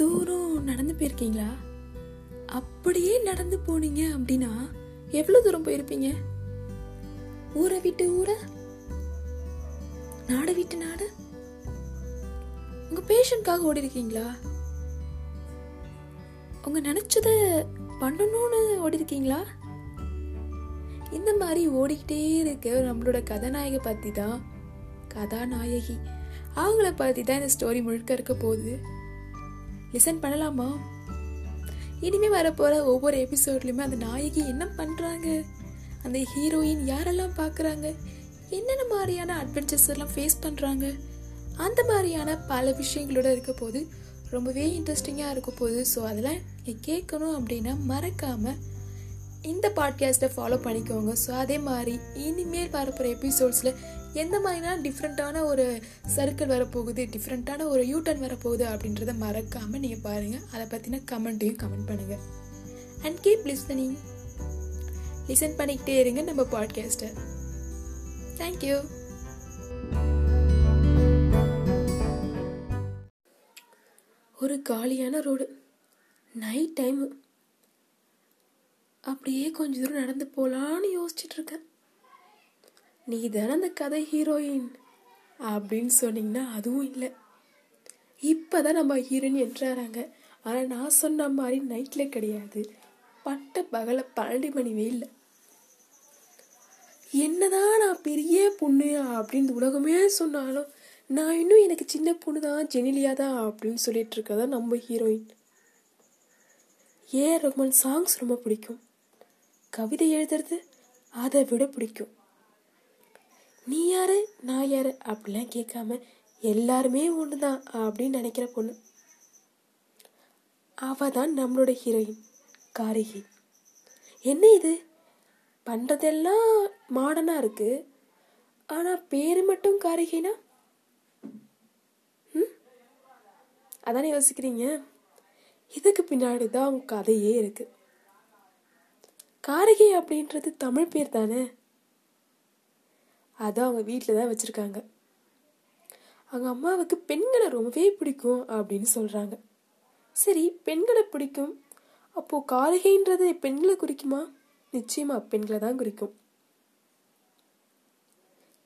தூரம் நடந்து போயிருக்கீங்களா? அப்படியே நடந்து போனீங்க அப்படின்னா எவ்வளோ தூரம் போயிருப்பீங்க? ஊரை விட்டு ஊரை? நாடு விட்டு நாடு? உங்க பேஷண்ட்காக ஓடி இருக்கீங்களா உங்க நினைச்சத பண்ணணும்னு ஓடி இருக்கீங்களா இந்த மாதிரி ஓடிக்கிட்டே இருக்க நம்மளோட கதாநாயகி பத்தி தான் கதாநாயகி. அவங்கள பத்தி தான் இந்த ஸ்டோரி முழுக்க இருக்க போகுது. லிசன் பண்ணலாமா? இனிமே வரப்போற ஒவ்வொரு எபிசோட்லயுமே அந்த நாயகி என்ன பண்றாங்க? அந்த ஹீரோயின் யாரெல்லாம் பார்க்குறாங்க என்னென்ன மாதிரியான அட்வென்ச்சர்ஸ் எல்லாம் ஃபேஸ் பண்றாங்க? அந்த மாதிரியான பல விஷயங்களோட இருக்க போது ரொம்பவே இன்ட்ரெஸ்டிங்காக இருக்க போகுது ஸோ அதெல்லாம் நீ கேட்கணும் அப்படின்னா மறக்காமல் இந்த பாட்காஸ்ட்டை ஃபாலோ பண்ணிக்கோங்க. ஸோ அதே மாதிரி இனிமேல் வரப்போகிற எபிசோட்ஸில் எந்த மாதிரினா டிஃப்ரெண்ட்டான ஒரு சர்க்கிள் வரப்போகுது டிஃப்ரெண்ட்டான ஒரு யூட்டர்ன் வரப்போகுது அப்படின்றத மறக்காமல் நீங்கள் பாருங்கள் அதை பற்றின கமெண்ட்டையும் கமெண்ட் பண்ணுங்கள் அண்ட் கீப் லிஸ்னிங் லிசன் பண்ணிக்கிட்டே இருங்க நம்ம பாட்காஸ்ட்டை தேங்க்யூ ஒரு காலியான ரோடு நைட் டைமு அப்படியே கொஞ்ச தூரம் நடந்து போலான்னு யோசிச்சுட்டு இருக்கேன் நீ தானே அந்த கதை ஹீரோயின் அப்படின்னு சொன்னீங்கன்னா அதுவும் இல்லை. இப்போதான் நம்ம ஹீரோயின் என்றாராங்க. ஆனால் நான் சொன்ன மாதிரி நைட்டில் கிடையாது. பட்ட பகல பன்னெண்டு மணி வெயில்ல என்னதான் நான் பெரிய பொண்ணு அப்படின்னு உலகமே சொன்னாலும் நான் இன்னும் எனக்கு சின்ன பொண்ணு தான் ஜெனிலியா தான் அப்படின்னு சொல்லிட்டு இருக்கதா நம்ம ஹீரோயின் ஏ ரகுமான் சாங்ஸ் ரொம்ப பிடிக்கும்? கவிதை எழுதுறது அதை விட பிடிக்கும். நீ யாரு நான் யாரு அப்படிலாம் கேட்காம எல்லாருமே தான் அப்படின்னு நினைக்கிற பொண்ணு. அவ தான் நம்மளோட ஹீரோயின் காரிகை. என்ன இது? பண்ணுறதெல்லாம் மாடனாக இருக்கு. ஆனால் பேர் மட்டும் காரிகைனா? ம்? அதானே யோசிக்கிறீங்க? இதுக்கு பின்னாடி தான் அவங்க கதையே இருக்குது காரிகை அப்படின்றது தமிழ் பேர் தானே? அதை அவங்க வீட்டில் தான் வச்சுருக்காங்க. அவங்க அம்மாவுக்கு பெண்களை ரொம்பவே பிடிக்கும் அப்படின்னு சொல்கிறாங்க சரி பெண்களை பிடிக்கும். அப்போது காரிகைன்றது பெண்களை குறிக்குமா? நிச்சயமாக பெண்களை தான் குறிக்கும்.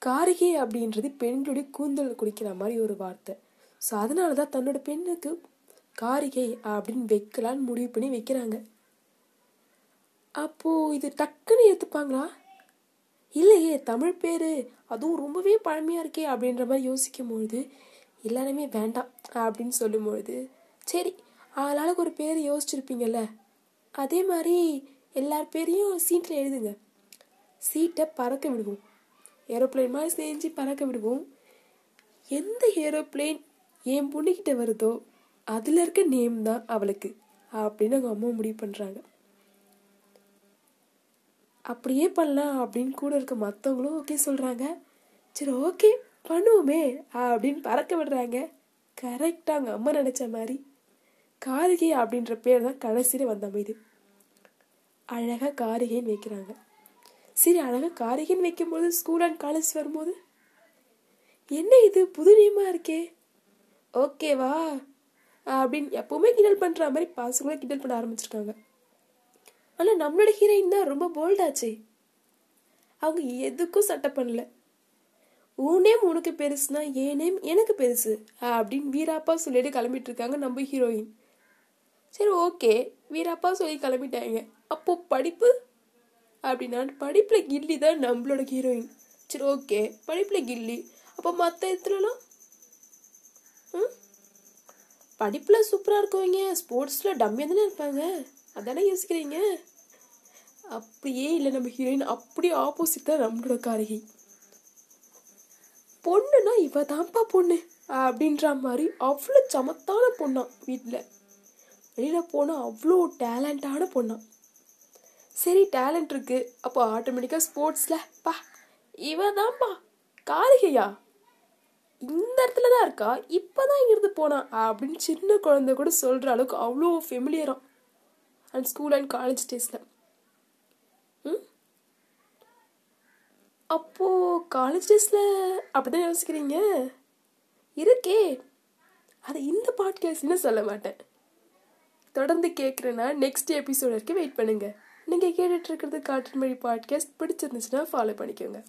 காரிகை அப்படின்றது பெண்களுடைய கூந்தல் குடிக்கிற மாதிரி ஒரு வார்த்தை. ஸோ அதனால தான் தன்னோட பெண்ணுக்கு காரிகை அப்படின்னு வைக்கலான்னு முடிவு பண்ணி வைக்கிறாங்க. அப்போ இது டக்குன்னு ஏற்றுப்பாங்களா இல்லையே தமிழ் பேர் அதுவும் ரொம்பவே பழமையாக இருக்கே அப்படின்ற மாதிரி யோசிக்கும் பொழுது எல்லாருமே வேண்டாம் அப்படின்னு சொல்லும்பொழுது சரி ஆளாளுக்கு ஒரு பேர் யோசிச்சிருப்பீங்கல்ல அதே மாதிரி எல்லார் பேரையும் சீட்டில் எழுதுங்க. சீட்டை பறக்க விடுவோம். ஏரோப்ளேன் மாதிரி செஞ்சு பறக்க விடுவோம். எந்த ஏரோப்ளேன் என் பொண்ணுக்கிட்ட வருதோ அதில் இருக்க நேம் தான் அவளுக்கு அப்படின்னு அவங்க அம்மா முடிவு பண்ணுறாங்க அப்படியே பண்ணலாம் அப்படின்னு கூட இருக்க மற்றவங்களும் ஓகே சொல்கிறாங்க சரி ஓகே பண்ணுவோமே அப்படின்னு பறக்க விடுறாங்க. கரெக்டாக அவங்க அம்மா நினச்ச மாதிரி. காரிகை அப்படின்ற பேர் தான் கடைசியில் வந்த அமைது. அழகாக காரிகைன்னு வைக்கிறாங்க. சரி அழகாக காரிகைன்னு வைக்கும்போது ஸ்கூல் அண்ட் காலேஜ் வரும்போது? என்ன இது புது நியமாக இருக்கே. ஓகேவா அப்படின்னு எப்பவுமே கிண்டல் பண்ணுற மாதிரி பாசங்களாக கிண்டல் பண்ண ஆரம்பிச்சிருக்காங்க. ஆனா நம்மளோட ஹீரோயின் தான் ரொம்ப போல்டாச்சே அவங்க எதுக்கும் சட்டை பண்ணல. உன் நேம் உனக்கு பெருசுனா என் நேம் எனக்கு பெருசு அப்படின்னு வீராப்பா சொல்லிட்டு கிளம்பிட்டு இருக்காங்க நம்ம ஹீரோயின் சரி ஓகே வீராப்பா சொல்லி கிளம்பிட்டாங்க. அப்போ படிப்பு? அப்படின்னா படிப்புல கில்லி தான் நம்மளோட ஹீரோயின் சரி ஓகே படிப்புல கில்லி. அப்போ மற்ற இடத்துலலாம் ம்? படிப்பில் சூப்பராக இருக்கவங்க ஸ்போர்ட்ஸில் டம்மியாக தானே இருப்பாங்க? அதானே யோசிக்கிறீங்க? அப்படியே இல்லை நம்ம ஹீரோயின் அப்படியே ஆப்போசிட் தான் நம்மளோட காரிகை பொண்ணுனா இவ தான்ப்பா பொண்ணு அப்படின்ற மாதிரி அவ்வளோ சமத்தான பொண்ணா வீட்டில் வெளியில் போனால் அவ்வளோ டேலண்டான பொண்ணா. சரி டேலண்ட் இருக்கு. அப்போ ஆட்டோமேட்டிக்காக ஸ்போர்ட்ஸில் பா இவ தான்ப்பா காரிகையா இந்த இடத்துல தான் இருக்கா? இப்பதான் இங்கிருந்து போனா? அப்படின்னு சின்ன குழந்தை கூட சொல்கிற அளவுக்கு அவ்வளோ ஃபெமிலியராக அண்ட் ஸ்கூல் அண்ட் காலேஜ் டேஸில் அப்போ காலேஜ் டேஸில் அப்படிதான் யோசிக்கிறீங்க? இருக்கே. அதை இந்த பாட்காஸ்ட்னு சொல்ல மாட்டேன். தொடர்ந்து கேட்குறேன்னா நெக்ஸ்ட் எபிசோட் வரைக்கும் வெயிட் பண்ணுங்க. நீங்கள் கேட்டுட்டு இருக்கிறது காற்றின் மொழி பாட்காஸ்ட் பிடிச்சிருந்துச்சுன்னா ஃபாலோ பண்ணிக்கோங்க.